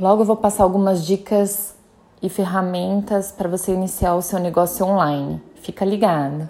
Logo eu vou passar algumas dicas e ferramentas para você iniciar o seu negócio online. Fica ligado.